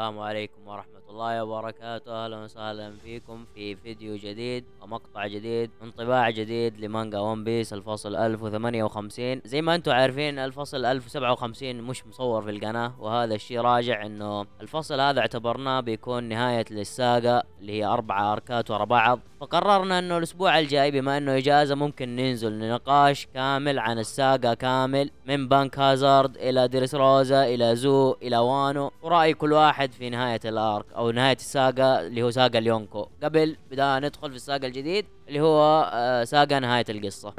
السلام عليكم ورحمة الله وبركاته. أهلا وسهلا فيكم في فيديو جديد ومقطع جديد انطباع جديد لمانجا ون بيس الفصل 1058 زي ما أنتم عارفين الفصل 1057 مش مصور في القناة وهذا الشيء راجع إنه الفصل هذا اعتبرناه بيكون نهاية لل saga اللي هي أربعة أركات ورا بعض. فقررنا إنه الأسبوع الجاي بما إنه إجازة ممكن ننزل لنقاش كامل عن ال saga كامل من بانك هازارد إلى دريس روزا إلى زو إلى وانو. ورأي كل واحد في نهاية ال arc أو نهاية ال saga اللي هو saga اليونكو. قبل بدأنا ندخل في ال saga الجديد اللي هو آه، saga نهاية القصة.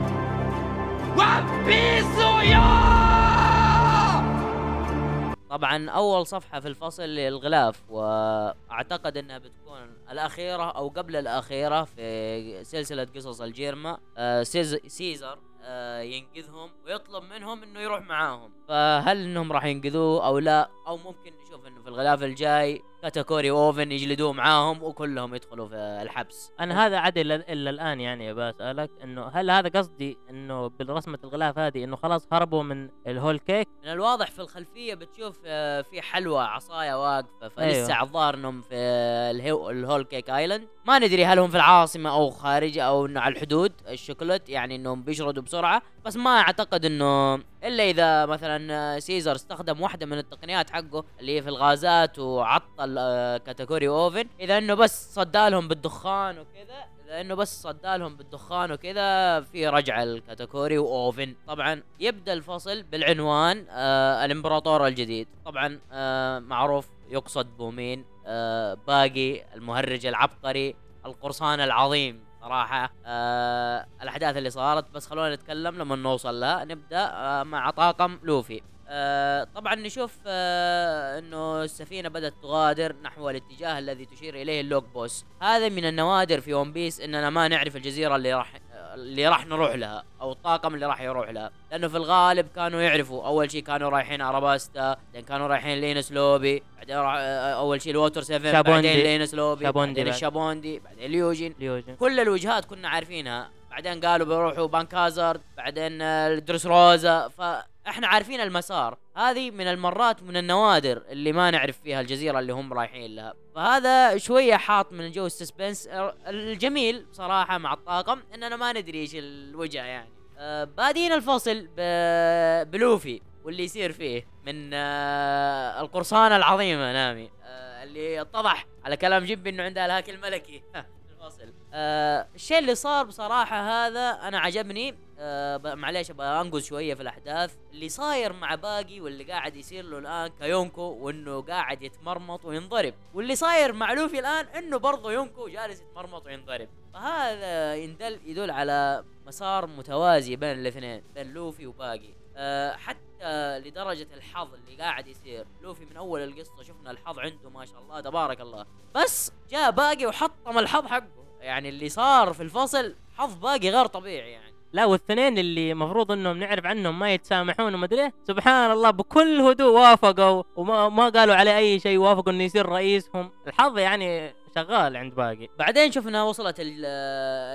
طبعا أول صفحة في الفصل للغلاف وأعتقد إنها بتكون الأخيرة أو قبل الأخيرة في سلسلة قصص الجيرما. آه، سيز سيزر آه، ينقذهم ويطلب منهم إنه يروح معاهم. فهل إنهم راح ينقذوه أو لا؟ أو ممكن نشوف انه في الغلاف الجاي كاتاكوري واوفن يجلدوه معاهم وكلهم يدخلوا في الحبس. أنا هذا عاد الا الآن يعني بسالك إنه هل هذا قصدي إنه بالرسمة الغلاف هذه إنه خلاص هربوا من الهول كيك؟ من الواضح في الخلفية بتشوف آه، في حلوى عصاية واقفة فلسه. على الظاهر انهم في الهو الهول كيك ايلاند ما ندري هل هم في العاصمة أو خارج أو إنه على الحدود الشوكولات يعني إنهم بيشردوا بسرعة. بس ما أعتقد إنه إلا إذا مثلا آه، سيزر استخدم واحدة من التقنيات حقه اللي هي في الغازات وعطل آه، كاتيجوري اوفن إذا إنه بس صدالهم بالدخان وكذا إذا إنه بس صدالهم بالدخان وكذا في رجعه الكاتيجوري واوفن طبعا يبدأ الفصل بالعنوان آه الإمبراطور الجديد. طبعا آه معروف يقصد بومين آه باقي المهرج العبقري القرصان العظيم. صراحة. آه الأحداث اللي صارت بس خلونا نتكلم لما نوصل لها. نبدأ آه مع طاقم لوفي. آه طبعا نشوف آه إنه السفينة بدأت تغادر نحو الاتجاه الذي تشير إليه ال log pose هذا من النوادر في ون بيس إننا ما نعرف الجزيرة اللي راح اللي راح نروح لها أو الطاقم اللي راح يروح لها لأنه في الغالب كانوا يعرفوا أول شيء كانوا رايحين أراباستا بعدين كانوا رايحين إينيس لوبي بعدين راح آه، أول شيء الووتر سيفن شابوندي. بعدين إينيس لوبي شابوندي بعدين بعد. الشابوندي بعدين ليوجين ليوجن كل الوجهات كنا عارفينها. بعدين قالوا بيروحوا بانك هازارد بعدين آه، دريس روزا. فاحنا عارفين المسار. هذه من المرات من النوادر اللي ما نعرف فيها الجزيرة اللي هم رايحين لها. فهذا شوية حاط من جو ال suspense. الجميل بصراحة مع الطاقم إننا ما ندري إيش الوجهة يعني. آه، بادين الفصل بلوفي واللي يصير فيه من آه، القرصان العظيمة نامي. آه، اللي اتضح على كلام جيمبي إنه عندها الهاكي الملكي. الفصل. آه الشيء اللي صار بصراحة هذا أنا عجبني. آه معليش أبغى أنقز شوية في الأحداث. اللي صاير مع باقي واللي قاعد يصير له الآن كيونكو وإنه قاعد يتمرمط وينضرب. واللي صاير مع لوفي الآن إنه برضه يونكو جالس يتمرمط وينضرب. فهذا يدل يدل على مسار متوازي بين الاثنين بين لوفي وباقي. آه حتى لدرجة الحظ اللي قاعد يصير. لوفي من أول القصة شفنا الحظ عنده ما شاء الله تبارك الله. بس جاء باقي وحطم الحظ حقه. يعني اللي صار في الفصل حظ باقي غير طبيعي يعني. لا والاثنين اللي مفروض إنهم نعرف عنهم ما يتسامحون وما أدري إيه، سبحان الله بكل هدوء وافقوا وما ما قالوا عليه أي شيء وافقوا إنه يصير رئيسهم. الحظ يعني شغال عند باقي. بعدين شفنا وصلت ال-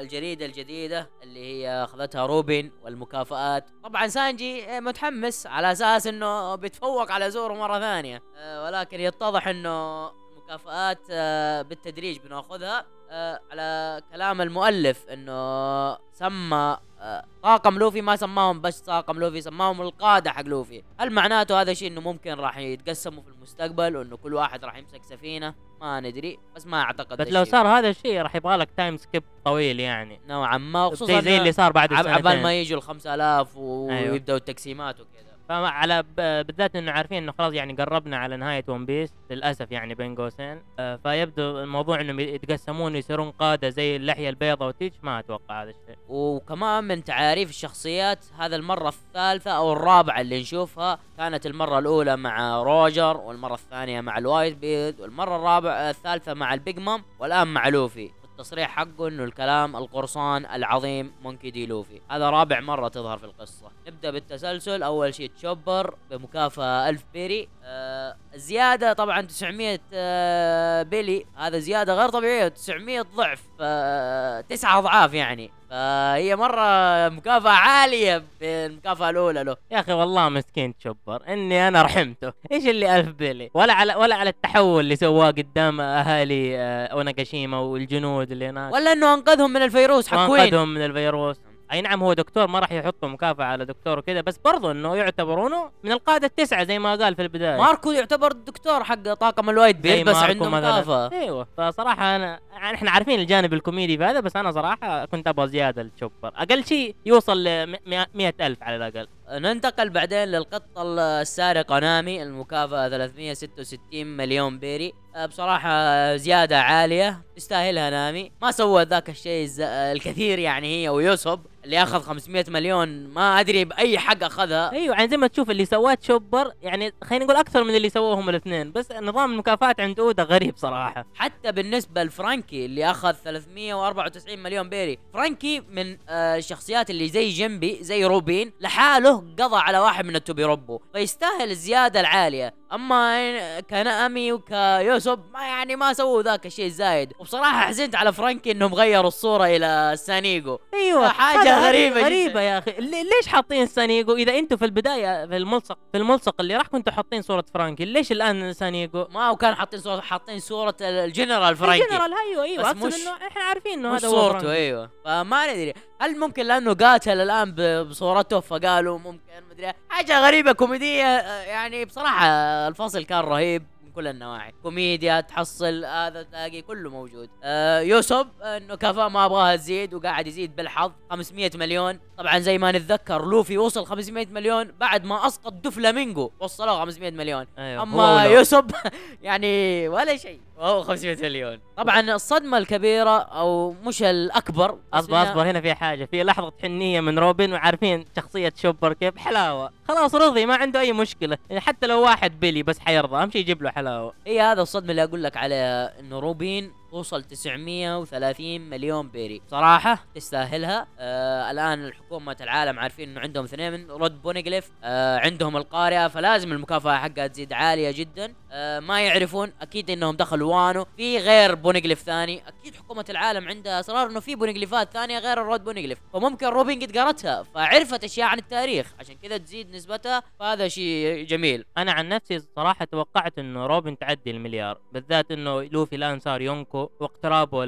الجريدة الجديدة اللي هي أخذتها روبن والمكافآت. طبعا سانجي متحمس على أساس إنه بيتفوق على زورو مرة ثانية. آه، ولكن يتضح إنه المكافآت آه، بالتدريج بناخذها آه، على كلام المؤلف إنه سمى آه، طاقم لوفي ما سماهم بس طاقم لوفي سماهم القادة حق لوفي. هل معناته هذا الشيء إنه ممكن راح يتقسموا في المستقبل وإنه كل واحد راح يمسك سفينة؟ ما ندري بس ما أعتقد بس لو الشيء. صار هذا الشيء راح يبغى لك time skip طويل يعني. نوعا ما خصوصا زي زي اللي صار بعد عب- عبال ما يجوا ال 5000 و- أيوه. ويبدأوا التقسيمات وكذا. فعلى بالذات إنه عارفين إنه خلاص يعني قربنا على نهاية ون بيس للأسف يعني بين قوسين آه، فيبدو الموضوع إنهم يتقسمون ويصيرون قادة زي اللحية البيضاء وتيج ما أتوقع هذا الشيء. وكمان من تعاريف الشخصيات هذا المرة الثالثة أو الرابعة اللي نشوفها كانت المرة الأولى مع روجر والمرة الثانية مع الوايت بيرد والمرة الرابعة الثالثة مع البيج مام والآن مع لوفي. التصريح حقه إنه الكلام القرصان العظيم مونكي دي لوفي هذا رابع مرة تظهر في القصة. نبدأ بالتسلسل. أول شيء تشوبر بمكافأة ألف بيري. آه الزياده طبعا 900 آه بيلي. هذا زيادة غير طبيعية 900 ضعف آه تسعة أضعاف يعني. فهي مرة مكافأة عالية بالمكافأة الأولى له. يا أخي والله مسكين تشوبر إني أنا رحمته. إيش اللي ألف بيلي؟ ولا على ولا على التحول اللي سواه قدام أهالي آه، أونيغاشيما والجنود اللي هناك. ولا إنه أنقذهم من الفيروس حق كوين. وانقذهم من الفيروس. أي نعم هو دكتور ما راح يحطوا مكافأة على دكتور وكذا بس برضو إنه يعتبرونه من القادة التسعة زي ما قال في البداية. ماركو يعتبر الدكتور حق طاقم الوايت بيرد بس عنده. مكافاه إيوه فصراحة أنا يعني إحنا عارفين الجانب الكوميدي في هذا بس أنا صراحة كنت أبغى زيادة لتشوبر أقل شيء يوصل ل 100 ألف على الأقل. ننتقل بعدين للقطة السارقة نامي المكافأة 366 مليون بيري. أه، بصراحة زيادة عالية. تستاهلها نامي. ما سوت ذاك الشيء الكثير يعني هي ويوسوب اللي أخذ 500 مليون. ما أدري بأي حق أخذها. أيوه يعني زي ما تشوف اللي سواه تشوبر يعني خلينا نقول أكثر من اللي سووهم الاثنين. بس نظام المكافآت عند أودا غريب صراحة. حتى بالنسبة لفرانكي اللي أخذ 394 مليون بيري. فرانكي من آه، الشخصيات اللي زي جيمبي زي روبين لحاله قضى على واحد من التوبي روبو فيستاهل الزيادة العالية. أما كنامي وكيوسوب ما يعني ما سووا ذاك الشيء الزايد وبصراحة حزنت على فرانكي إنهم غيروا الصورة إلى ساني جو أيوه حاجة هذا- غريبة غريبة جداً. يا أخي. لي- ليش حاطين ساني جو إذا أنتم في البداية في الملصق في الملصق اللي راح كنتوا حاطين صورة فرانكي ليش الآن ساني جو ما وكان حاطين صورة حاطين صورة الجنرال فرانكي. الجنرال أيوه أيوه. بس مش- إنه إحنا عارفين إنه هذا هو صورته. أيوه. فما ندري هل ممكن لأنه قاتل الآن بصورته فقالوا ممكن مدري حاجة غريبة كوميدية آه، يعني بصراحة الفصل كان رهيب من كل النواحي. كوميديا تحصل هذا تلاقي كله موجود. آه يوسوب إنه مكافأته ما يبغاها تزيد وقاعد يزيد بالحظ. 500 مليون. طبعا زي ما نتذكر لوفي وصل 500 مليون بعد ما أسقط دوفلامينجو وصلوه 500 مليون. هو اما يوسوب يعني ولا شيء. وهو 500 مليون. طبعا الصدمة الكبيرة أو مش الأكبر أصبر أصبر هنا في حاجة. في لحظة حنية من روبن وعارفين شخصية تشوبر كيف؟ حلاوة. خلاص رضي ما عنده أي مشكلة. يعني حتى لو واحد بيلي بس حيرضى أهم شيء يجيب له حلاوة. هي هذا الصدمة اللي أقول لك عليها إنه روبين توصل 930 مليون بيري. صراحة تستاهلها. آه الآن حكومة العالم عارفين إنه عندهم اثنين من رود بونيغليف آه عندهم القارئة فلازم المكافأة حقها تزيد عالية جدا. آه ما يعرفون أكيد إنهم دخلوا وانو. في غير بونيغليف ثاني. أكيد حكومة العالم عندها أسرار إنه في بونيغليفات ثانية غير الرود بونيغليف فممكن روبين قد قرتها فعرفت أشياء عن التاريخ. عشان كذا تزيد نسبتها فهذا شيء جميل. أنا عن نفسي صراحة توقعت إنه روبن تعدي المليار بالذات إنه لوفي الآن صار يونكو. واقترابه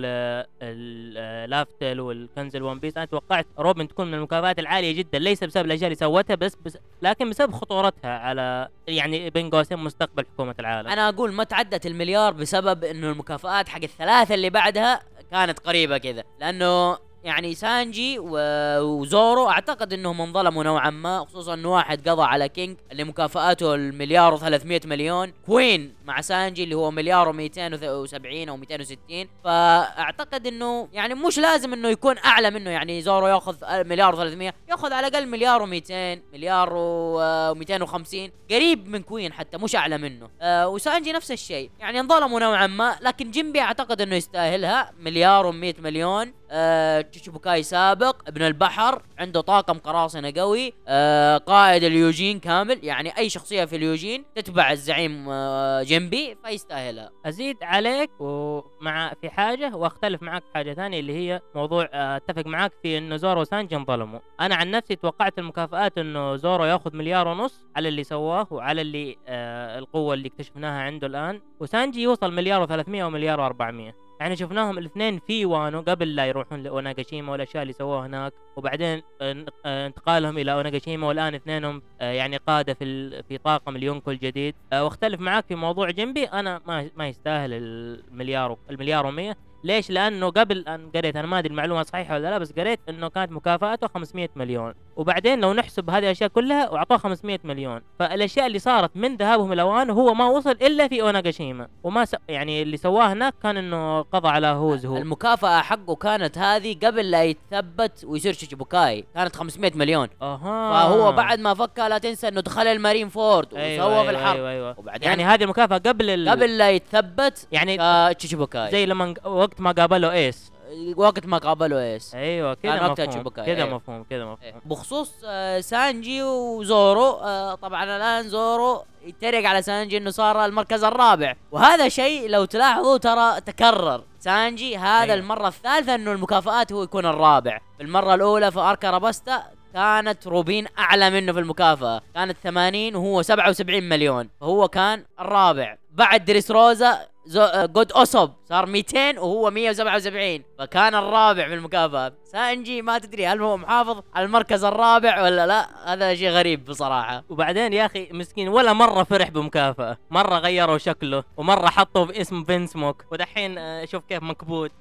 للافتل والكنز الون بيس أنا توقعت روبن تكون من المكافآت العالية جدا. ليس بسبب الأشياء اللي سوتها بس, بس لكن بسبب خطورتها على يعني بين قوسين مستقبل حكومة العالم. أنا أقول ما تعدت المليار بسبب إنه المكافآت حق الثلاثة اللي بعدها كانت قريبة كذا لأنه يعني سانجي وزورو أعتقد إنهم انظلموا نوعا ما خصوصا انه واحد قضى على كينج اللي مكافاته المليار و300 مليون كوين مع سانجي اللي هو مليار و270 أو 260 فأعتقد إنه يعني مش لازم إنه يكون أعلى منه يعني زورو يأخذ مليار و300 يأخذ على الأقل مليار و200 مليار و250 قريب من كوين حتى مش أعلى منه. آه وسانجي نفس الشيء يعني انظلموا نوعا ما لكن جيمبي أعتقد إنه يستاهلها مليار و100 مليون. آه شيشيبوكاي سابق ابن البحر عنده طاقم قراصنة قوي آه قائد القيوجين كامل. يعني أي شخصية في القيوجين تتبع الزعيم آه جيمبي فيستاهلها. أزيد عليك ومع في حاجة وأختلف معك في حاجة ثانية اللي هي موضوع آه، أتفق معك في إنه زورو وسانجي انظلموا أنا عن نفسي توقعت المكافآت إنه زورو ياخذ مليار ونص على اللي سواه وعلى اللي آه القوة اللي اكتشفناها عنده الآن. وسانجي يوصل مليار و300 ومليار و400 يعني شفناهم الاثنين في وانو قبل لا يروحون لأوناغاشيما والاشياء اللي سووها هناك. وبعدين آه، آه، انتقالهم إلى أوناغاشيما والآن اثنينهم آه، يعني قادة في في طاقم اليونكو الجديد. واختلف معاك في موضوع جنبي. أنا ما ما يستاهل المليار المليار و100 ليش؟ لأنه قبل أن قريت أنا ما أدري المعلومة صحيحة ولا لا بس قريت إنه كانت مكافآته 500 مليون. وبعدين لو نحسب هذه الأشياء كلها واعطوه 500 مليون. فالأشياء اللي صارت من ذهابهم إلى وانو هو ما وصل إلا في أونيغاشيما. وما س... يعني اللي سواه هناك كان إنه قضى على هوز هو. المكافأة حقه كانت هذه قبل لا يتثبت ويصير شيشيبوكاي كانت 500 مليون. أها. فهو بعد ما فكها لا تنسى إنه دخل المارين فورد وسوى أيوة في الحرب. أيوة أيوة. وبعدين يعني هذه المكافأة قبل ال... قبل لا يتثبت يعني كشيشيبوكاي زي لما وقت ما قابله إيس. وقت ما قابله إيس. أيوه كذا مفهوم كذا أيوة. مفهوم كذا إيه. مفهوم بخصوص آه، سانجي وزورو آه، طبعا الآن زورو يتريق على سانجي إنه صار المركز الرابع. وهذا شيء لو تلاحظوا ترى تكرر. سانجي هذا أيوة. المرة الثالثة إنه المكافآت هو يكون الرابع. في المرة الأولى في arc ألاباستا كانت روبين أعلى منه في المكافأة. كانت 80 وهو 77 مليون. فهو كان الرابع. بعد دريس روزا زو... آه، God اوسوب صار 200 وهو 177 فكان الرابع في المكافأة. سانجي ما تدري هل هو محافظ على المركز الرابع ولا لا. هذا شيء غريب بصراحة. وبعدين يا أخي مسكين ولا مرة فرح بمكافأة. مرة غيروا شكله ومرة حطوا باسم بنسموك ودحين آه، شوف كيف مكبوت.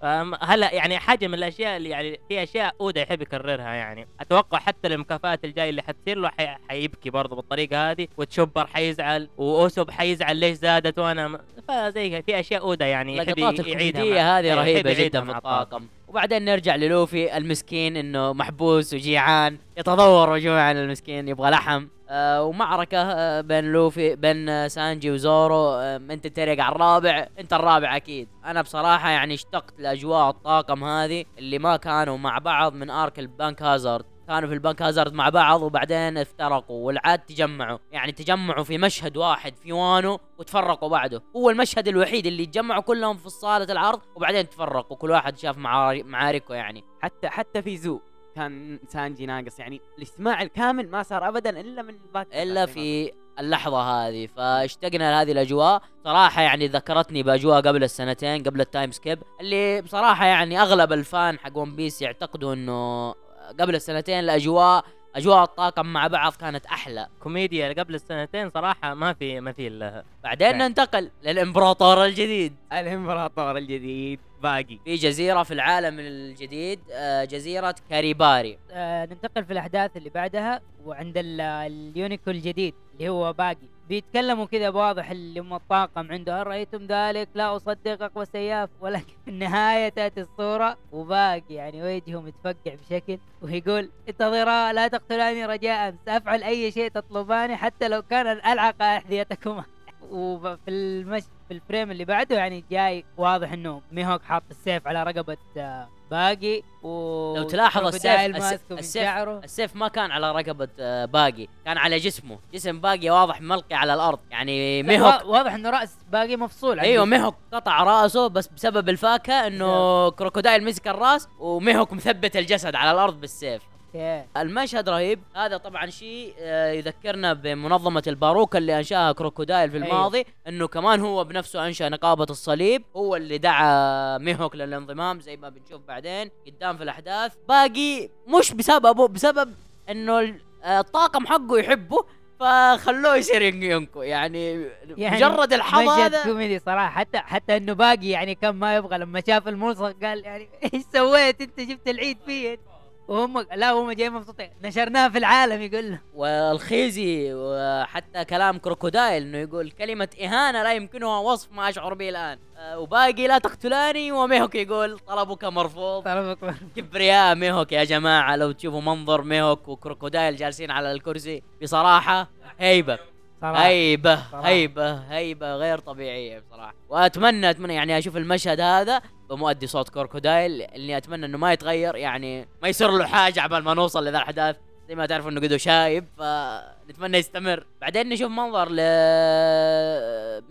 هلا يعني حاجة من الأشياء اللي يعني في أشياء أودا يحب يكررها يعني. أتوقع حتى المكافآت الجايه اللي حتصير له حي... حيبكي برضه بالطريقة هذه. وتشوبر حيزعل واوسوب حيزعل ليش زادت وأنا م- فزي في أشياء اودا يعني الكوميدية مع- هذه يحب يعيدها جدا في الطاقم وبعدين نرجع للوفي المسكين إنه محبوس وجيعان يتضور وجوعا المسكين يبغى لحم. آه ومعركة آه بين لوفي بين آه سانجي وزورو. آه أنت تريق على الرابع أنت الرابع أكيد. أنا بصراحة يعني اشتقت لأجواء الطاقم هذه اللي ما كانوا مع بعض من arc البانك هازارد. كانوا في البنك هازارد مع بعض وبعدين افترقوا والعاد تجمعوا. يعني تجمعوا في مشهد واحد في وانو وتفرقوا بعده. هو المشهد الوحيد اللي تجمعوا كلهم في صالة العرض وبعدين تفرقوا كل واحد شاف معاركه يعني. حتى حتى في زو كان سانجي ناقص يعني الاستماع الكامل ما صار ابدا إلا من ذاك إلا في اللحظة هذه. فاشتقنا لهذه الأجواء. صراحة يعني ذكرتني بأجواء قبل السنتين قبل ال time skip اللي بصراحة يعني أغلب ال fans حق ون بيس يعتقدوا إنه قبل السنتين الاجواء أجواء الطاقم مع بعض كانت أحلى. كوميديا قبل السنتين صراحة ما في مثيل لها بعدين فعلا. ننتقل للإمبراطور الجديد. الإمبراطور الجديد باقي. في جزيرة في العالم الجديد آه، جزيرة كاريباري. آه ننتقل في الأحداث اللي بعدها وعند ال- اليونكو الجديد اللي هو باقي. بيتكلموا كذا بوا واضح اللي هم الطاقم عنده. هل رأيتم ذلك؟ لا أصدق أقوى سياف ولكن في النهاية تأتي الصورة وباقي. يعني وجهه متفقع بشكل ويقول انتظرا لا تقتلاني رجاء سافعل أي شيء تطلباني حتى لو كان ان العق أحذيتكما. وفي المش في الفريم اللي بعده يعني جاي واضح إنه ميهوك حاط السيف على رقبة آه، باقي و لو تلاحظ السيف- السيف- السيف ما كان على رقبة آه، باقي كان على جسمه. جسم باقي واضح ملقي على الأرض يعني ميهوك. وا- واضح إنه رأس باقي مفصول أيوه. ميهوك قطع رأسه بس بسبب الفاكهة إنه كروكودايل مسك الرأس وميهوك مثبت الجسد على الأرض بالسيف. أوكي. المشهد رهيب. هذا طبعا شيء آه، يذكرنا بمنظمة الباروك اللي أنشأها كروكودايل في أيوه. الماضي أنه كمان هو بنفسه أنشأ نقابة الصليب هو اللي دعا ميهوك للانضمام زي ما بنشوف بعدين قدام في الأحداث. باقي مش بسببه بسبب ال- آه، الطاقم حقه يحبه فخلوه يصير يونكو. يعني, يعني مجرد الحظ هذا كوميدي صراحة. حتى حتى إنه باقي يعني كان ما يبغى لما شاف الملصق قال يعني إيش سويت أنت؟ جبت العيد فيه وهم لا هم جايين مبسوطين. نشرناه في العالم يقول له والخزي وحتى كلام كروكودايل إنه يقول كلمة إهانة لا يمكنها وصف ما أشعر به الآن. آه، وباقي لا تقتلاني وميهوك يقول طلبك مرفوض. طلبك كبرياء ميهوك يا جماعة لو تشوفوا منظر ميهوك وكروكودايل جالسين على الكرسي بصراحة هيبة. صراحة. هيبة صراحة. هيبة هيبة غير طبيعية بصراحة. وأتمنى أتمنى يعني أشوف المشهد هذا بمؤدي صوت كروكودايل اللي أتمنى إنه ما يتغير يعني ما يصير له حاجة عبال ما نوصل لذا الأحداث. زي ما تعرف إنه قدو شايب فنتمنى يستمر. بعدين نشوف منظر ل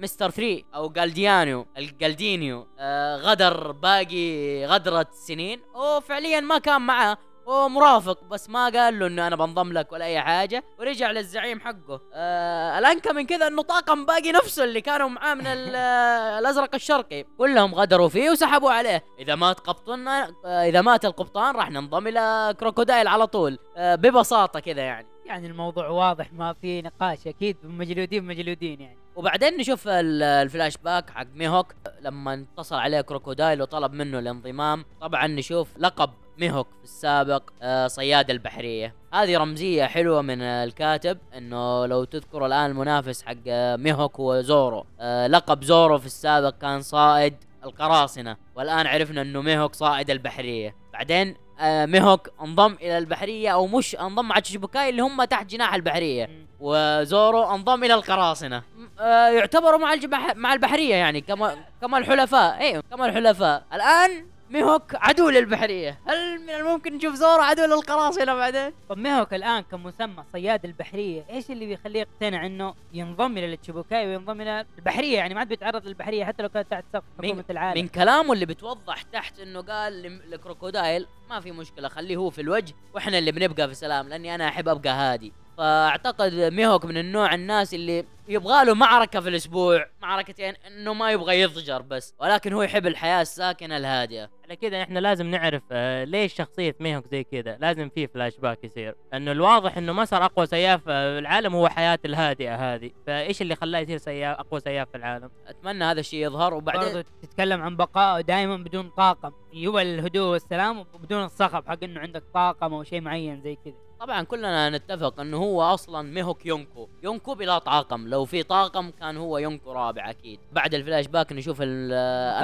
مستر 3 أو جالديانو الجالدينيو. آه غدر باقي غدرة سنين. وفعليا ما كان معه. هو مرافق بس ما قال له إنه أنا بنضم لك ولا أي حاجة ورجع للزعيم حقه. آه الانكى من كذا إنه طاقم باقي نفسه اللي كانوا معاه من آه، الأزرق الشرقي. كلهم غدروا فيه وسحبوا عليه. إذا مات قبطان آه إذا مات القبطان راح ننضم إلى كروكودايل على طول. آه ببساطة كذا يعني. يعني الموضوع واضح ما في نقاش أكيد مجلودين مجلودين يعني. وبعدين نشوف ال- الفلاش باك حق ميهوك لما اتصل عليه كروكودايل وطلب منه الانضمام. طبعا نشوف لقب ميهوك في السابق آه، صياد البحرية. هذه رمزية حلوة من الكاتب إنه لو تذكروا الآن المنافس حق آه، ميهوك هو زورو. آه، لقب زورو في السابق كان صائد القراصنة والآن عرفنا إنه ميهوك صائد البحرية. بعدين ميهوك انضم إلى البحرية أو مش انضم مع الشيتشيبوكاي اللي هم تحت جناح البحرية. وزورو انضم إلى آه يعتبروا مع مع البحرية يعني كما كما الحلفاء. أيوه كما الحلفاء. الآن ميهوك عدو للبحريه هل من الممكن نشوف زورو عدو للقراصنه بعدين؟ طب ميهوك الآن كمسمى صياد البحرية إيش اللي بيخليه يقتنع إنه ينضم إلى الشيتشيبوكاي وينضم إلى البحرية؟ يعني ما عاد بيتعرض للبحرية حتى لو كانت تحت سقف حكومة العالم. من كلامه اللي بتوضح تحت إنه قال لكروكودايل ما في مشكلة خليه هو في الوجه وإحنا اللي بنبقى في سلام لأني أنا أحب أبقى هادي. فأعتقد ميهوك من النوع الناس اللي يبغى له معركة في الأسبوع. معركتين إنه ما يبغى يضجر بس ولكن هو يحب الحياة الساكنة الهادئه على كده إحنا لازم نعرف آه ليش شخصية ميهوك زي كده لازم فيه فلاش باك يصير. انه الواضح إنه ما صار أقوى سياف آه، في العالم هو حياة الهادئة هذه. فإيش اللي خلاه يصير سياف أقوى سياف في العالم؟ أتمنى هذا الشيء يظهر. وبعدين برضو تتكلم عن بقائه دائما بدون طاقم. يبغى الهدوء والسلام وبدون الصخب حق إنه عندك طاقم أو شيء معين زي كذا. طبعا كلنا نتفق إنه هو أصلا ميهوك يونكو يونكو بلا طاقم. لو في طاقم كان هو يونكو رابع أكيد. بعد الفلاش باك نشوف ال-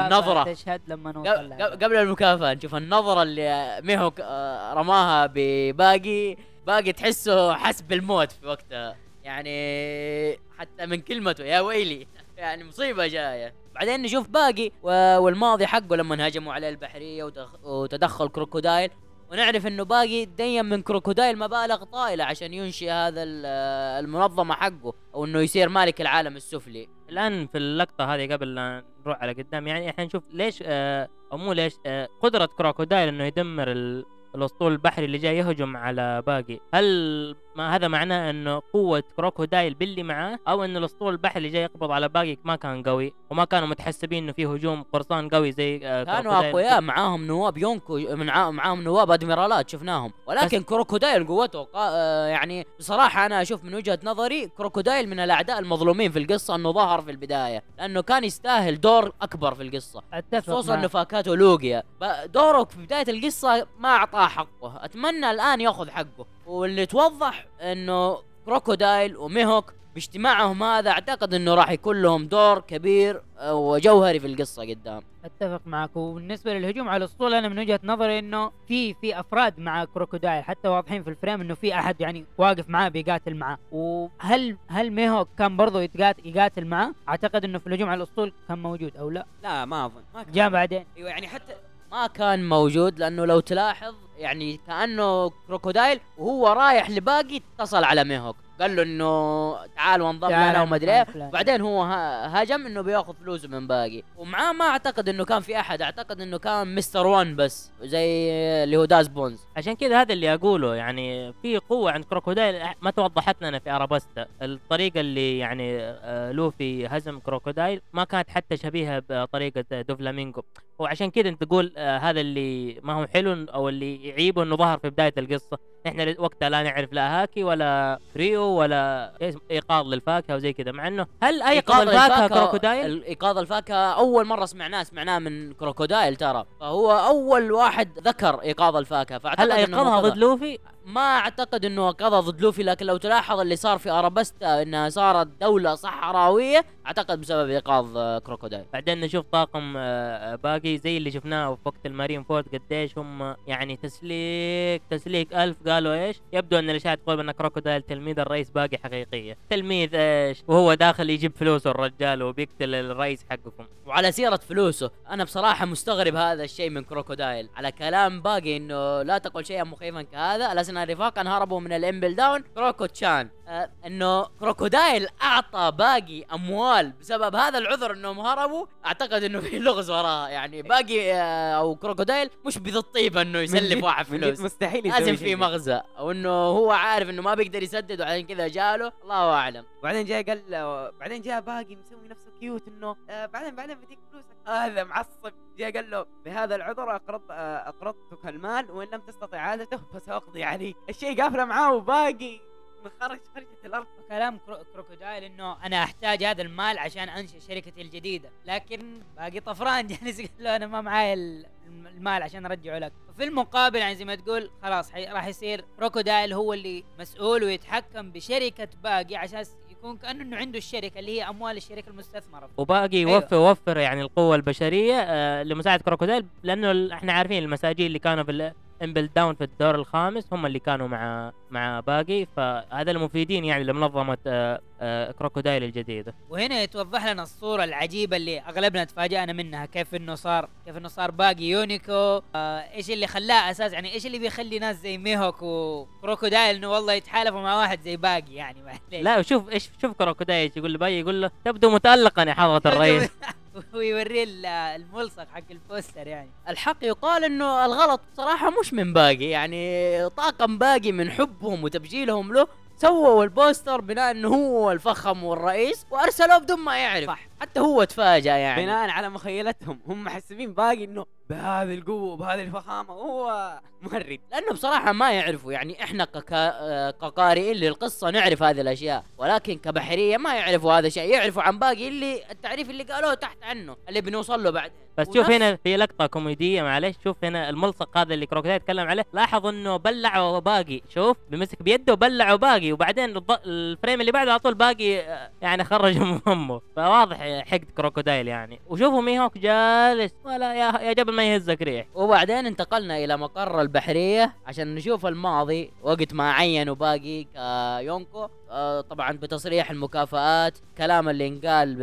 النظرة. تشهد لما نوصل قبل المكافأة نشوف النظرة اللي ميهوك رماها بباقي. باقي تحسه حس بالموت في وقتها. يعني حتى من كلمته يا ويلي. يعني مصيبة جاية. بعدين نشوف باقي والماضي حقه لما هاجموا عليه البحرية وتدخل كروكودايل. ونعرف إنه باقي دين من كروكودايل مبالغ طائله عشان ينشئ هذا ال- المنظمة حقه أو إنه يصير مالك العالم السفلي. الآن في اللقطة هذه قبل لا نروح على قدام يعني إحنا نشوف ليش آه أو مو ليش آه قدرة كروكودايل إنه يدمر ال الأسطول البحري اللي جاي يهجم على باقي. هل ما هذا معناه إنه قوة كروكودايل باللي معاه أو ان الأسطول البحري اللي جاي يقبض على باقي ما كان قوي وما كانوا متحسبين إنه في هجوم قرصان قوي زي آه كانوا. أقوياء معاهم نواب يونكو معاهم نواب أدميرالات شفناهم ولكن كروكودايل قوته قا- آه، يعني بصراحة أنا أشوف من وجهة نظري كروكودايل من الأعداء المظلومين في القصة إنه ظهر في البداية لأنه كان يستاهل دور أكبر في أتفق خصوصا إنه. فاكهته لوجيا دوره في بداية القصة ما أعطاه حقه أتمنى الآن يأخذ حقه واللي توضح إنه كروكودايل وميهوك باجتماعهم هذا أعتقد إنه راح يكون لهم دور كبير آه، وجوهري في القصة قدام. أتفق معك. وبالنسبة للهجوم على الأسطول أنا من وجهة نظري إنه في في أفراد مع كروكودايل حتى واضحين في الفريم إنه في أحد يعني واقف معاه بيقاتل معاه. وهل هل ميهوك كان برضه يتقاتل يقاتل معاه؟ أعتقد إنه في الهجوم على الأسطول كان موجود أو لا؟ لا ما أظن. ما كان. جاء بعدين. أيوه يعني حتى ما كان موجود لأنه لو تلاحظ يعني كأنه كروكودايل وهو رايح لباقي اتصل على ميهوك. قال له إنه تعال وانضم لنا وما أدري إيه. بعدين هو ها- هاجم إنه بيأخذ فلوسه من باقي. ومعاه ما أعتقد إنه كان في أحد أعتقد إنه كان مستر وان بس زي اللي هو داز بونز. عشان كذا هذا اللي أقوله يعني في قوة عند كروكودايل ما توضحت لنا في أراباستا. الطريقة اللي يعني آه، لوفي هزم كروكودايل ما كانت حتى شبيهة بطريقة دوفلامينجو وعشان كذا أنت تقول آه، هذا اللي ما هو حلو أو اللي يعيبه إنه ظهر في بداية القصة. إحنا وقتها لا نعرف لا هاكي ولا ريو ولا إيقاظ للفاكهة وزي كذا مع إنه هل أيقظ الفاكهة كروكودايل؟ إيقاظ الفاكهة أول مرة سمعناه سمعناه من كروكودايل ترى. فهو أول واحد ذكر إيقاظ الفاكهة فأعتقد هل أيقظها. ضد لوفي؟ ما أعتقد إنه أيقظها ضد لوفي لكن لو تلاحظ اللي صار في أرابستا انها صارت دولة صحراوية أعتقد بسبب إيقاظ آه، كروكودايل. بعدين نشوف طاقم آه، باقي زي اللي شفناه في وقت المارين فورد قديش هم يعني تسليك تسليك ألف قالوا إيش؟ يبدو إن الاشاعه تقول ان كروكودايل تلميذ الرئيس باقي حقيقية. تلميذ إيش؟ وهو داخل يجيب فلوسه الرجال وبيقتل الرئيس حقكم. وعلى سيرة فلوسه أنا بصراحة مستغرب هذا الشيء من كروكودايل. على كلام باقي إنه لا تقل شيئا مخيفا كهذا ألسنا رفاقا هربوا من الامبل داون. كروكو تشان. إنه كروكودايل أعطى باقي أموال بسبب هذا العذر إنهم هربوا. أعتقد إنه في لغز وراها يعني باقي آه أو كروكودايل مش بذي الطيبه إنه يسلف واحد فلوس. مستحيل لازم في مغزى. أو إنه هو عارف إنه ما بيقدر يسدد وعشان كذا جاله. الله أعلم. بعدين جاء قال بعدين جاء باقي مسوي نفسه cute إنه آه بعدين بعدين بديك فلوسك. هذا معصب. جاء قال له بهذا العذر أقرض آه أقرضتك المال وإن لم تستطع إعادته فساقضي عليك الشيء قافله معاه وباقي. من خرج خرجت الأرض. كلام كرو- كروكودايل إنه أنا أحتاج هذا المال عشان أنشئ شركتي الجديدة. لكن باقي طفران جالس يقول له أنا ما معاي ال- المال عشان أرجعه لك. في المقابل يعني زي ما تقول خلاص حي... راح يصير كروكودايل هو اللي مسؤول ويتحكم بشركة باقي عشان يكون كأنه إنه عنده الشركة اللي هي أموال الشركة المستثمرة. وباقي أيوة. يوفر يوفر يعني القوة البشرية آه لمساعده كروكودايل لأنه إحنا عارفين المساجين اللي كانوا في امبل داون في الدور الخامس هم اللي كانوا مع مع باقي. فهذا المفيدين يعني لمنظمة آه، آه، كروكودايل الجديدة. وهنا يتوضح لنا الصورة العجيبة اللي أغلبنا تفاجأنا منها. كيف إنه صار كيف إنه صار باقي يونكو. آه إيش اللي خلاه أساس؟ يعني إيش اللي بيخلي ناس زي ميهوك وكروكودايل إنه والله يتحالفوا مع واحد زي باقي؟ يعني معليش لا شوف إيش شوف كروكودايل يقول لباقي؟ يقول له تبدو متالقا يا حضرة الرئيس. ويوريه ال- الملصق حق البوستر يعني الحق يقال إنه الغلط بصراحة مش من باقي يعني طاقم باقي من حبهم وتبجيلهم له سووا البوستر بناء إنه هو الفخم والرئيس وأرسلوه بدون ما يعرف صح. حتى هو تفاجأ يعني. بناء على مخيلتهم هم محسبين باقي إنه بهذه القوة وبهذه الفخامة وهو مهرج لأنه بصراحة ما يعرفوا يعني إحنا ككا- آه، كقارئين للقصة نعرف هذه الأشياء ولكن كبحرية ما يعرفوا هذا الشيء يعرفوا عن باقي اللي التعريف اللي قالوه تحت عنه اللي بنوصل له بعدين بس شوف هنا في لقطة كوميدية معلش شوف هنا الملصق هذا اللي كروكودايل يتكلم عليه لاحظ إنه بلعه باقي شوف بمسك بيده وبلعه باقي وبعدين الض- الفريم اللي بعده على طول باقي آه، يعني خرج من فمه فواضح حقد كروكودايل يعني. وشوفوا ميهوك جالس. ولا يا يا جبل ما يهزك ريح. وبعدين انتقلنا إلى مقر البحرية عشان نشوف الماضي وقت ما عينوا باقي كيونكو. طبعا بتصريح المكافآت كلام اللي انقال ب-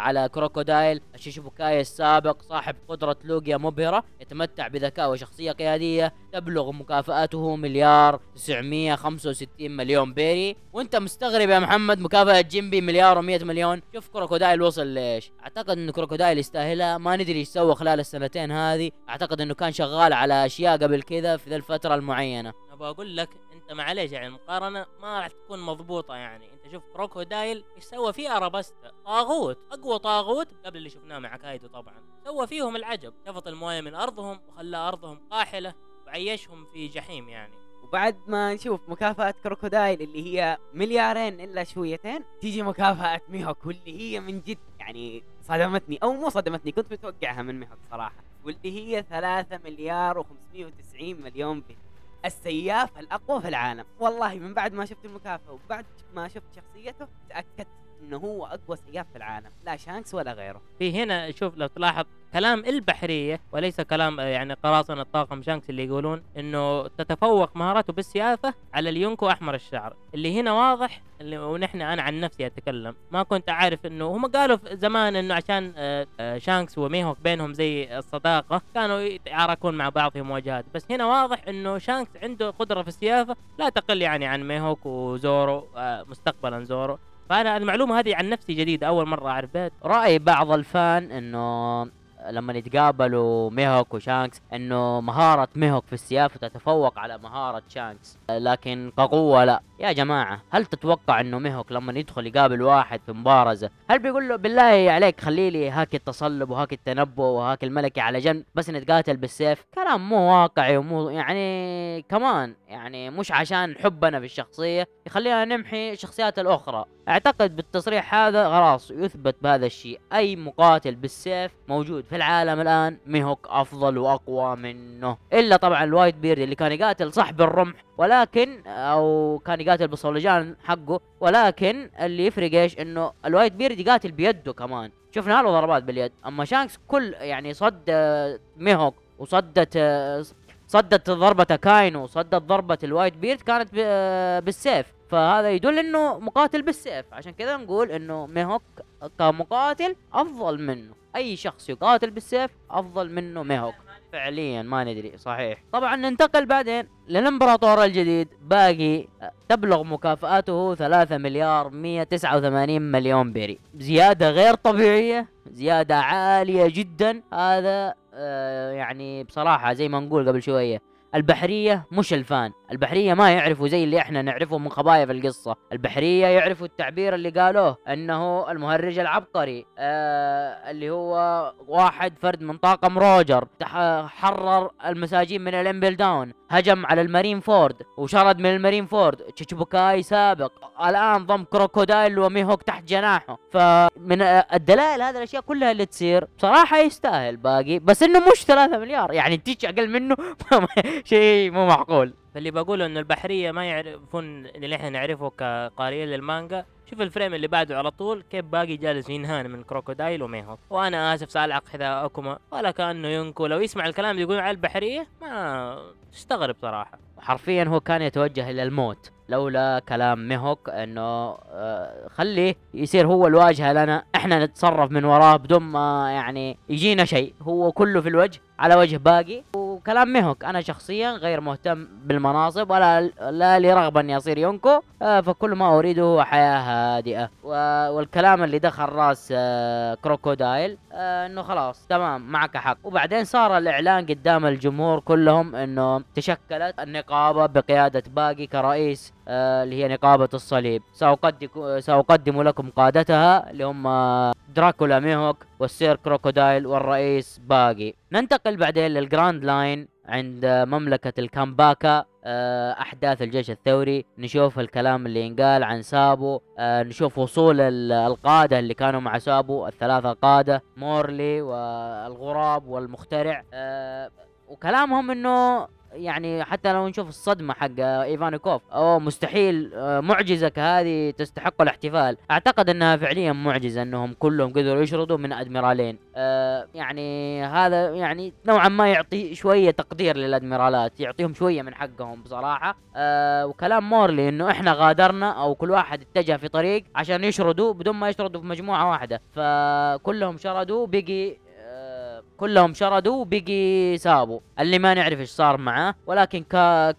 على كروكودايل الشيشيبوكاي السابق صاحب قدرة لوجيا مبهرة يتمتع بذكاء وشخصية قيادية تبلغ مكافآته مليار 965 مليون بيري. وانت مستغرب يا محمد مكافأة جيمبي مليار و100 مليون. شوف كروكودايل وصل ليش. أعتقد إن كروكودايل يستاهلها. ما ندري إيش سوى خلال السنتين هذه. أعتقد إنه كان شغال على أشياء قبل كذا في ذا الفترة المعينة. أبغى أقول لك انت معليش يعني المقارنه ما راح تكون مضبوطة يعني. انت شوف كروكودايل إيش سوى فيه؟ أرابستا. طاغوت أقوى طاغوت قبل اللي شفناه مع كايدو طبعا. سوى فيهم العجب شفط الموية من أرضهم وخلى أرضهم قاحلة وعيشهم في جحيم يعني. وبعد ما نشوف مكافأة كروكودايل اللي هي مليارين إلا شويتين تيجي مكافأة ميهوك واللي هي من جد يعني صدمتني أو مو صدمتني كنت متوقعها من ميهوك صراحة واللي هي ثلاثة مليار و590 مليون بي السياف الأقوى في العالم. والله من بعد ما شفت المكافأة وبعد ما شفت شخصيته تأكدت. إنه هو أقوى سياف في العالم لا شانكس ولا غيره. في هنا شوف لو تلاحظ كلام البحرية وليس كلام آه، يعني قراصنة الطاقم شانكس اللي يقولون إنه تتفوق مهاراته بالسيافه على اليونكو أحمر الشعر. اللي هنا واضح اللي ونحن أنا عن نفسي أتكلم. ما كنت أعرف إنه هم قالوا زمان إنه عشان آه، آه، شانكس وميهوك بينهم زي الصداقة كانوا يتعاركون مع بعض في مواجهات بس هنا واضح إنه شانكس عنده قدرة في السيافه لا تقل يعني عن ميهوك وزورو مستقبلا زورو. فأنا المعلومة هذه عن نفسي جديدة أول مرة أعرف. رأي بعض ال fan إنه لما يتقابلوا ميهوك وشانكس إنه مهارة ميهوك في السيافه تتفوق على مهارة شانكس. لكن كقوة لا. يا جماعة هل تتوقع إنه ميهوك لما يدخل يقابل واحد في مبارزة هل بيقول له بالله عليك خلي لي هاك التصلب وهاك التنبؤ وهاك الملكي على جنب بس نتقاتل بالسيف؟ كلام مو واقعي ومو يعني كمان يعني مش عشان حبنا في الشخصية يخلينا نمحي الشخصيات الأخرى. أعتقد بالتصريح هذا خلاص يثبت بهذا الشيء. أي مقاتل بالسيف موجود في العالم الآن ميهوك أفضل وأقوى منه. إلا طبعا الوايت بيرد اللي كان يقاتل صح بالرمح ولكن أو كان يقاتل بالصولجان حقه ولكن اللي يفرق إيش؟ إنه الوايت بيرد يقاتل بيده كمان. شفنا له ضربات باليد. أما شانكس كل يعني صد ميهوك وصدت صدت ضربة أكاينو وصدت ضربة الوايت بيرد كانت بالسيف. فهذا يدل إنه مقاتل بالسيف. عشان كذا نقول إنه ميهوك كمقاتل أفضل منه. أي شخص يقاتل بالسيف أفضل منه ميهوك فعليا ما ندري صحيح. طبعا ننتقل بعدين للإمبراطور الجديد. باقي تبلغ مكافآته 3 مليار 189 مليون بيري. زيادة غير طبيعية زيادة عالية جدا. هذا آه يعني بصراحة زي ما نقول قبل شوية البحرية مش الفان. البحرية ما يعرفوا زي اللي إحنا نعرفه من خبايا في القصة. البحرية يعرفوا التعبير اللي قالوه إنه المهرج العبقري آه اللي هو واحد فرد من طاقم روجر حرر المساجين من الإمبل داون هجم على المارين فورد وشرد من المارين فورد. شيتشيبوكاي سابق. الآن ضم كروكودايل وميهوك تحت جناحه. فمن الدلائل هذه الأشياء كلها اللي تصير بصراحة يستاهل باقي. بس إنه مش 3 مليار. يعني تيجي أقل منه؟ شيء مو معقول. فاللي بقوله إنه البحرية ما يعرفون اللي إحنا نعرفه كقارئين للمانجا. شوف ال frame اللي بعده على طول كيف باقي جالس ينهان من كروكودايل وميهوك وأنا آسف سألعق حذاءكما ولا كأنه يونكو. لو يسمع الكلام اللي يقولون على البحرية ما تستغرب صراحة. حرفيا هو كان يتوجه إلى الموت. لولا كلام ميهوك إنه آه، خليه يصير هو الواجهة لنا. إحنا نتصرف من وراه بدون ما يعني يجينا شيء. هو كله في الوجه. على وجه باقي. وكلام ميهوك أنا شخصيا غير مهتم بالمناصب ولا لا لي رغبه اني اصير يونكو آه، فكل ما أريده هو حياة هادئة. والكلام اللي دخل راس آه، كروكودايل آه، إنه خلاص تمام معك حق. وبعدين صار الإعلان قدام الجمهور كلهم إنه تشكلت النقابة بقيادة باقي كرئيس اللي هي نقابة الصليب. ساقدم سأقدم لكم قادتها اللي هم دراكولا ميهوك والسير كروكودايل والرئيس باقي. ننتقل بعدين للجراند لاين عند مملكة الكاماباكا آه، أحداث الجيش الثوري. نشوف الكلام اللي ينقال عن سابو آه، نشوف وصول ال- القادة اللي كانوا مع سابو الثلاثة قادة مورلي والغراب والمخترع. آه، وكلامهم إنه يعني حتى لو نشوف الصدمة حق إيفانيكوف أو مستحيل آه، معجزة كهذه تستحق الاحتفال. أعتقد أنها فعليا معجزة أنهم كلهم قدروا يشردوا من أدميرالين. آه، يعني هذا يعني نوعا ما يعطي شوية تقدير للأدميرالات يعطيهم شوية من حقهم بصراحة. آه، وكلام مورلي إنه إحنا غادرنا أو كل واحد اتجه في طريق عشان يشردوا بدون ما يشردوا في مجموعة واحدة. فكلهم شردوا بقي كلهم شردوا وبقي سابو اللي ما نعرف إيش صار معاه ولكن.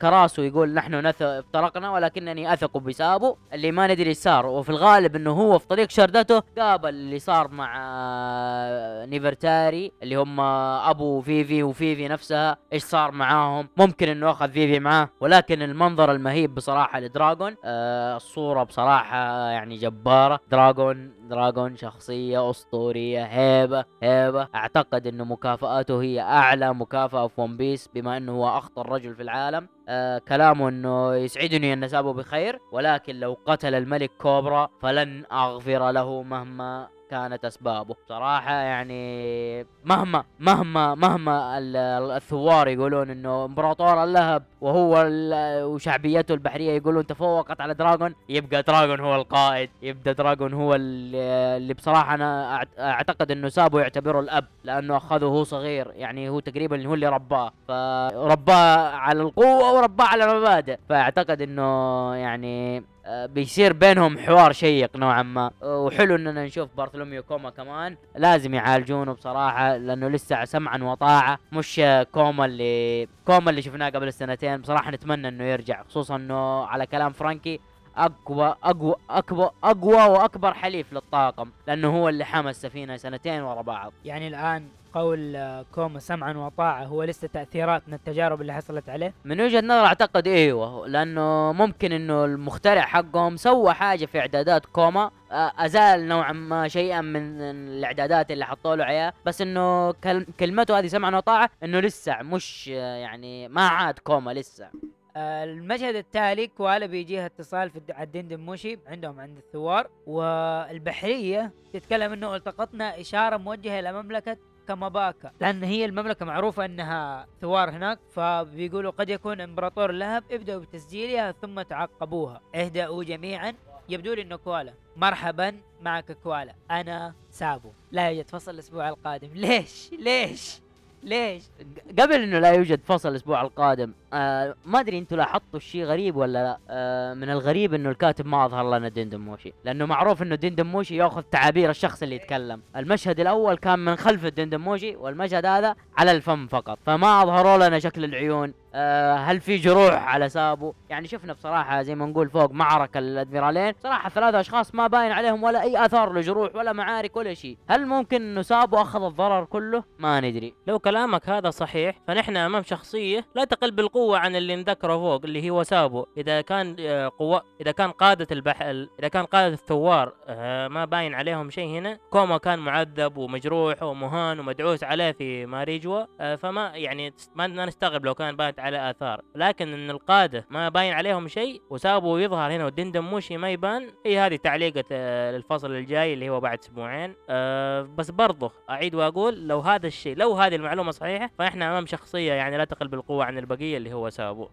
كاراسو يقول نحن نث... افترقنا ولكنني أثق بسابو. اللي ما ندري إيش صار وفي الغالب إنه هو في طريق شردته قابل اللي صار مع آه، نيفرتاري اللي هم أبو فيفي وفيفي نفسها. إيش صار معاهم؟ ممكن إنه أخذ فيفي معاه ولكن المنظر المهيب بصراحة لدراغون آه الصورة بصراحة يعني جبارة. دراغون دراغون شخصية أسطورية. هيبة هيبة. أعتقد إنه مكافآته هي أعلى مكافأة في ون بيس بما إنه هو أخطر رجل في العالم. آه كلامه إنه يسعدني أن سابو بخير ولكن لو قتل الملك كوبرا فلن أغفر له مهما كانت أسبابه. صراحة يعني مهما مهما مهما ال- ال- الثوار يقولون إنه إمبراطور اللهب وهو وشعبيته البحرية يقولون تفوقت على دراغون يبقى دراغون هو القائد يبدأ دراغون هو ال- اللي بصراحة أنا أعتقد إنه سابه يعتبره الأب لأنه أخذه وهو صغير يعني هو تقريبا هو اللي رباه. فرباه على القوة ورباه على المبادئ فأعتقد إنه يعني بيصير بينهم حوار شيق نوعا ما. وحلو إننا نشوف بارثولوميو كوما كمان. لازم يعالجونه بصراحة لأنه لسه سمعا وطاعة. مش آه، كوما اللي كوما اللي شفناه قبل سنتين. بصراحة نتمنى إنه يرجع خصوصا إنه على كلام فرانكي أقوى أقوى اكبر أقوى وأكبر حليف للطاقم لأنه هو اللي حمى السفينة سنتين ورا بعض. يعني الآن قول آه، كوما سمعا وطاعة هو لسه تأثيرات من التجارب اللي حصلت عليه؟ من وجهة نظر أعتقد أيوه لأنه ممكن إنه المخترع حقهم سوى حاجة في إعدادات كوما آه، أزال نوعا ما شيئا من الإعدادات اللي حطوا له اياه بس كل- كلمته هذه سمعا وطاعة إنه لسه مش آه، يعني ما عاد كوما لسه. المشهد التالي كوالا بيجيها اتصال في الد- على الدندن موشي عندهم عند الثوار والبحرية تتكلم إنه التقطنا إشارة موجهة إلى مملكة كاماباكا لأن هي المملكة معروفة أنها ثوار هناك فبيقولوا قد يكون إمبراطور اللهب ابدأوا بتسجيلها ثم تعقبوها. اهدأوا جميعا. يبدو لي إنه كوالا. مرحبا معك كوالا. أنا سابو. لا يوجد فصل الأسبوع القادم. ليش؟ ليش؟ ليش؟ قبل إنه لا يوجد فصل الأسبوع القادم آه ما أدري أنتم لاحظتوا الشيء غريب ولا لا. آه من الغريب إنه الكاتب ما أظهر لنا ديندن موشي لأنه معروف إنه ديندن موشي يأخذ تعابير الشخص اللي يتكلم. المشهد الأول كان من خلف الديندن موشي والمشهد هذا على الفم فقط فما أظهروا لنا شكل العيون. آه هل في جروح على سابو؟ يعني شفنا بصراحة زي ما نقول فوق معركة الأدميرالين. صراحة ثلاثة أشخاص ما باين عليهم ولا أي آثار لجروح ولا معارك ولا شيء هل ممكن إنه سابو أخذ الضرر كله؟ ما ندري. لو كلامك هذا صحيح فنحن أمام شخصية لا تقل بالقوة عن اللي نذكره فوق اللي هو سابو. إذا كان آه، قوة إذا كان قادة البحر إذا كان قادة الثوار آه، ما باين عليهم شيء هنا. كوما كان معذب ومجروح ومهان ومدعوس عليه في ماريجوا فما يعني ما نستغرب لو كان بانت عليه آثار. لكن إن القادة ما باين عليهم شيء وسابو يظهر هنا والديندن موشي ما يبان هي هذه تعليقة آه، للفصل الجاي اللي هو بعد أسبوعين. آه، بس برضه أعيد وأقول لو هذا الشيء لو هذه المعلومة صحيحة فإحنا أمام شخصية يعني لا تقل بالقوة عن البقية اللي هو سابو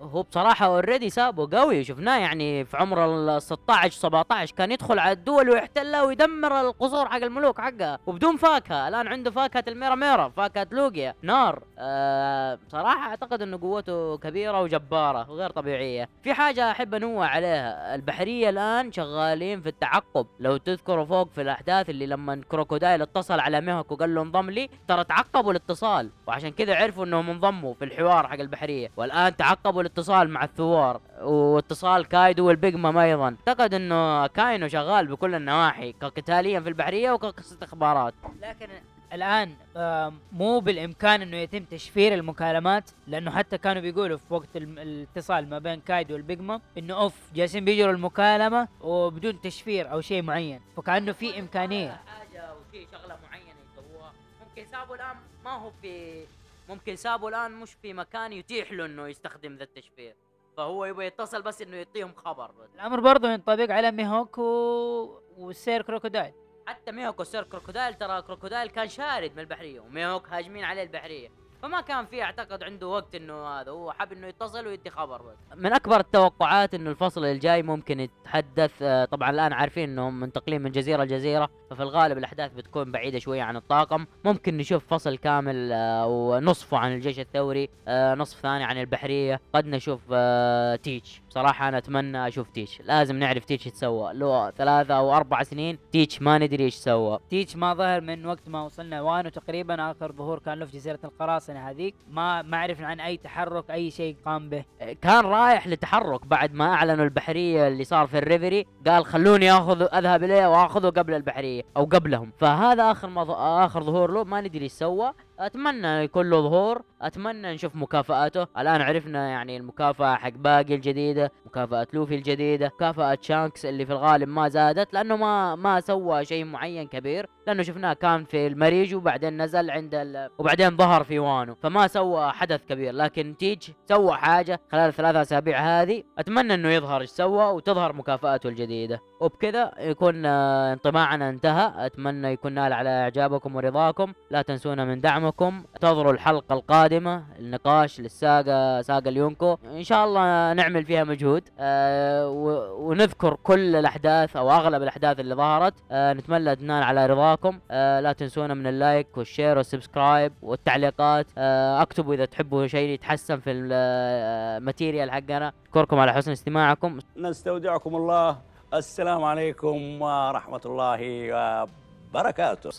هو بصراحة already سابو قوي. شفناه يعني في عمر ال 16 17 كان يدخل على الدول ويحتلها ويدمر القصور حق الملوك حقها وبدون فاكهة الآن عنده فاكهة الميرا ميرا فاكهة لوجيا نار. آه بصراحة أعتقد إنه قوته كبيرة وجبارة وغير طبيعية. في حاجة أحب أنوه عليها. البحرية الآن شغالين في التعقب. لو تذكروا فوق في الأحداث اللي لما كروكودايل اتصل على ميهوك وقال له انضم لي ترى تعقبوا الاتصال. وعشان كذا عرفوا إنهم انضموا في الحوار حق البحرية. والآن تعقبوا الاتصال مع الثوار. واتصال كايدو والبيج مام أيضا. أعتقد إنه أكاينو شغال بكل النواحي كقتاليا في البحرية وكاستخبارات لكن الآن آه، مو بالإمكان إنه يتم تشفير المكالمات لأنه حتى كانوا بيقولوا في وقت الاتصال ما بين كايدو والبيجما إنه أوف جالسين بيجروا المكالمة وبدون تشفير أو شيء معين. فكأنه في إمكانية. حاجة وفي شغلة معينة يسووها. ممكن سابوا الآن ما هو في ممكن سابوا الآن مش في مكان يتيح له إنه يستخدم ذا التشفير. فهو يبغى يتصل بس إنه يعطيهم خبر. بس الأمر برضه ينطبق على ميهوك و... والسير كروكودايل. حتى ميهوك وسير كروكودايل ترى كروكودايل كان شارد من البحرية وميهوك هاجمين عليه البحرية. فما كان في اعتقد عنده وقت إنه هذا هو حاب إنه يتصل ويدي خبر بس. من أكبر التوقعات إنه الفصل الجاي ممكن يتحدث آه، طبعا الآن عارفين انهم منتقلين من جزيرة لجزيرة ففي الغالب الأحداث بتكون بعيدة شوية عن الطاقم. ممكن نشوف فصل كامل آه، ونصفه عن الجيش الثوري آه، نصف ثاني عن البحرية. قد نشوف تيتش. بصراحة أنا أتمنى أشوف تيتش. لازم نعرف تيتش يتسوى له ثلاثة أو أربع سنين تيتش ما ندري إيش سوى. تيتش ما ظهر من وقت ما وصلنا وانو تقريبا آخر ظهور كان له في جزيرة القراصنة. هذيك ما ما عرفنا عن أي تحرك أي شيء قام به. كان رايح لتحرك بعد ما أعلنوا البحرية اللي صار في الريفري. قال خلوني آخذ أذهب إليه وآخذه قبل البحرية أو قبلهم. فهذا آخر ما ظ- آخر ظهور له ما ندري إيش سوى. أتمنى يكون له ظهور أتمنى نشوف مكافآته. الآن عرفنا يعني المكافأة حق باغي الجديدة مكافأة لوفي الجديدة مكافأة شانكس اللي في الغالب ما زادت لأنه ما ما سوى شيء معين كبير لأنه شفناه كان في الماريجوا وبعدين نزل عند ال... وبعدين ظهر في وانو. فما سوى حدث كبير لكن تيتش سوى حاجة خلال الثلاثة أسابيع هذه. أتمنى إنه يظهر إيش سوى وتظهر مكافآته الجديدة. وبكذا يكون آه، انطباعنا انتهى. أتمنى يكون نال على إعجابكم ورضاكم. لا تنسونا من دعمكم انتظروا الحلقة القادمة النقاش لل saga saga اليونكو. إن شاء الله نعمل فيها مجهود. آه و- ونذكر كل الأحداث أو أغلب الأحداث اللي ظهرت. آه نتمنى تنال على رضاكم. آه لا تنسونا من ال like وال share وال subscribe والتعليقات. آه أكتبوا إذا تحبوا شيء يتحسن في ال material حقنا. أشكركم على حسن استماعكم. نستودعكم الله. السلام عليكم ورحمة الله وبركاته.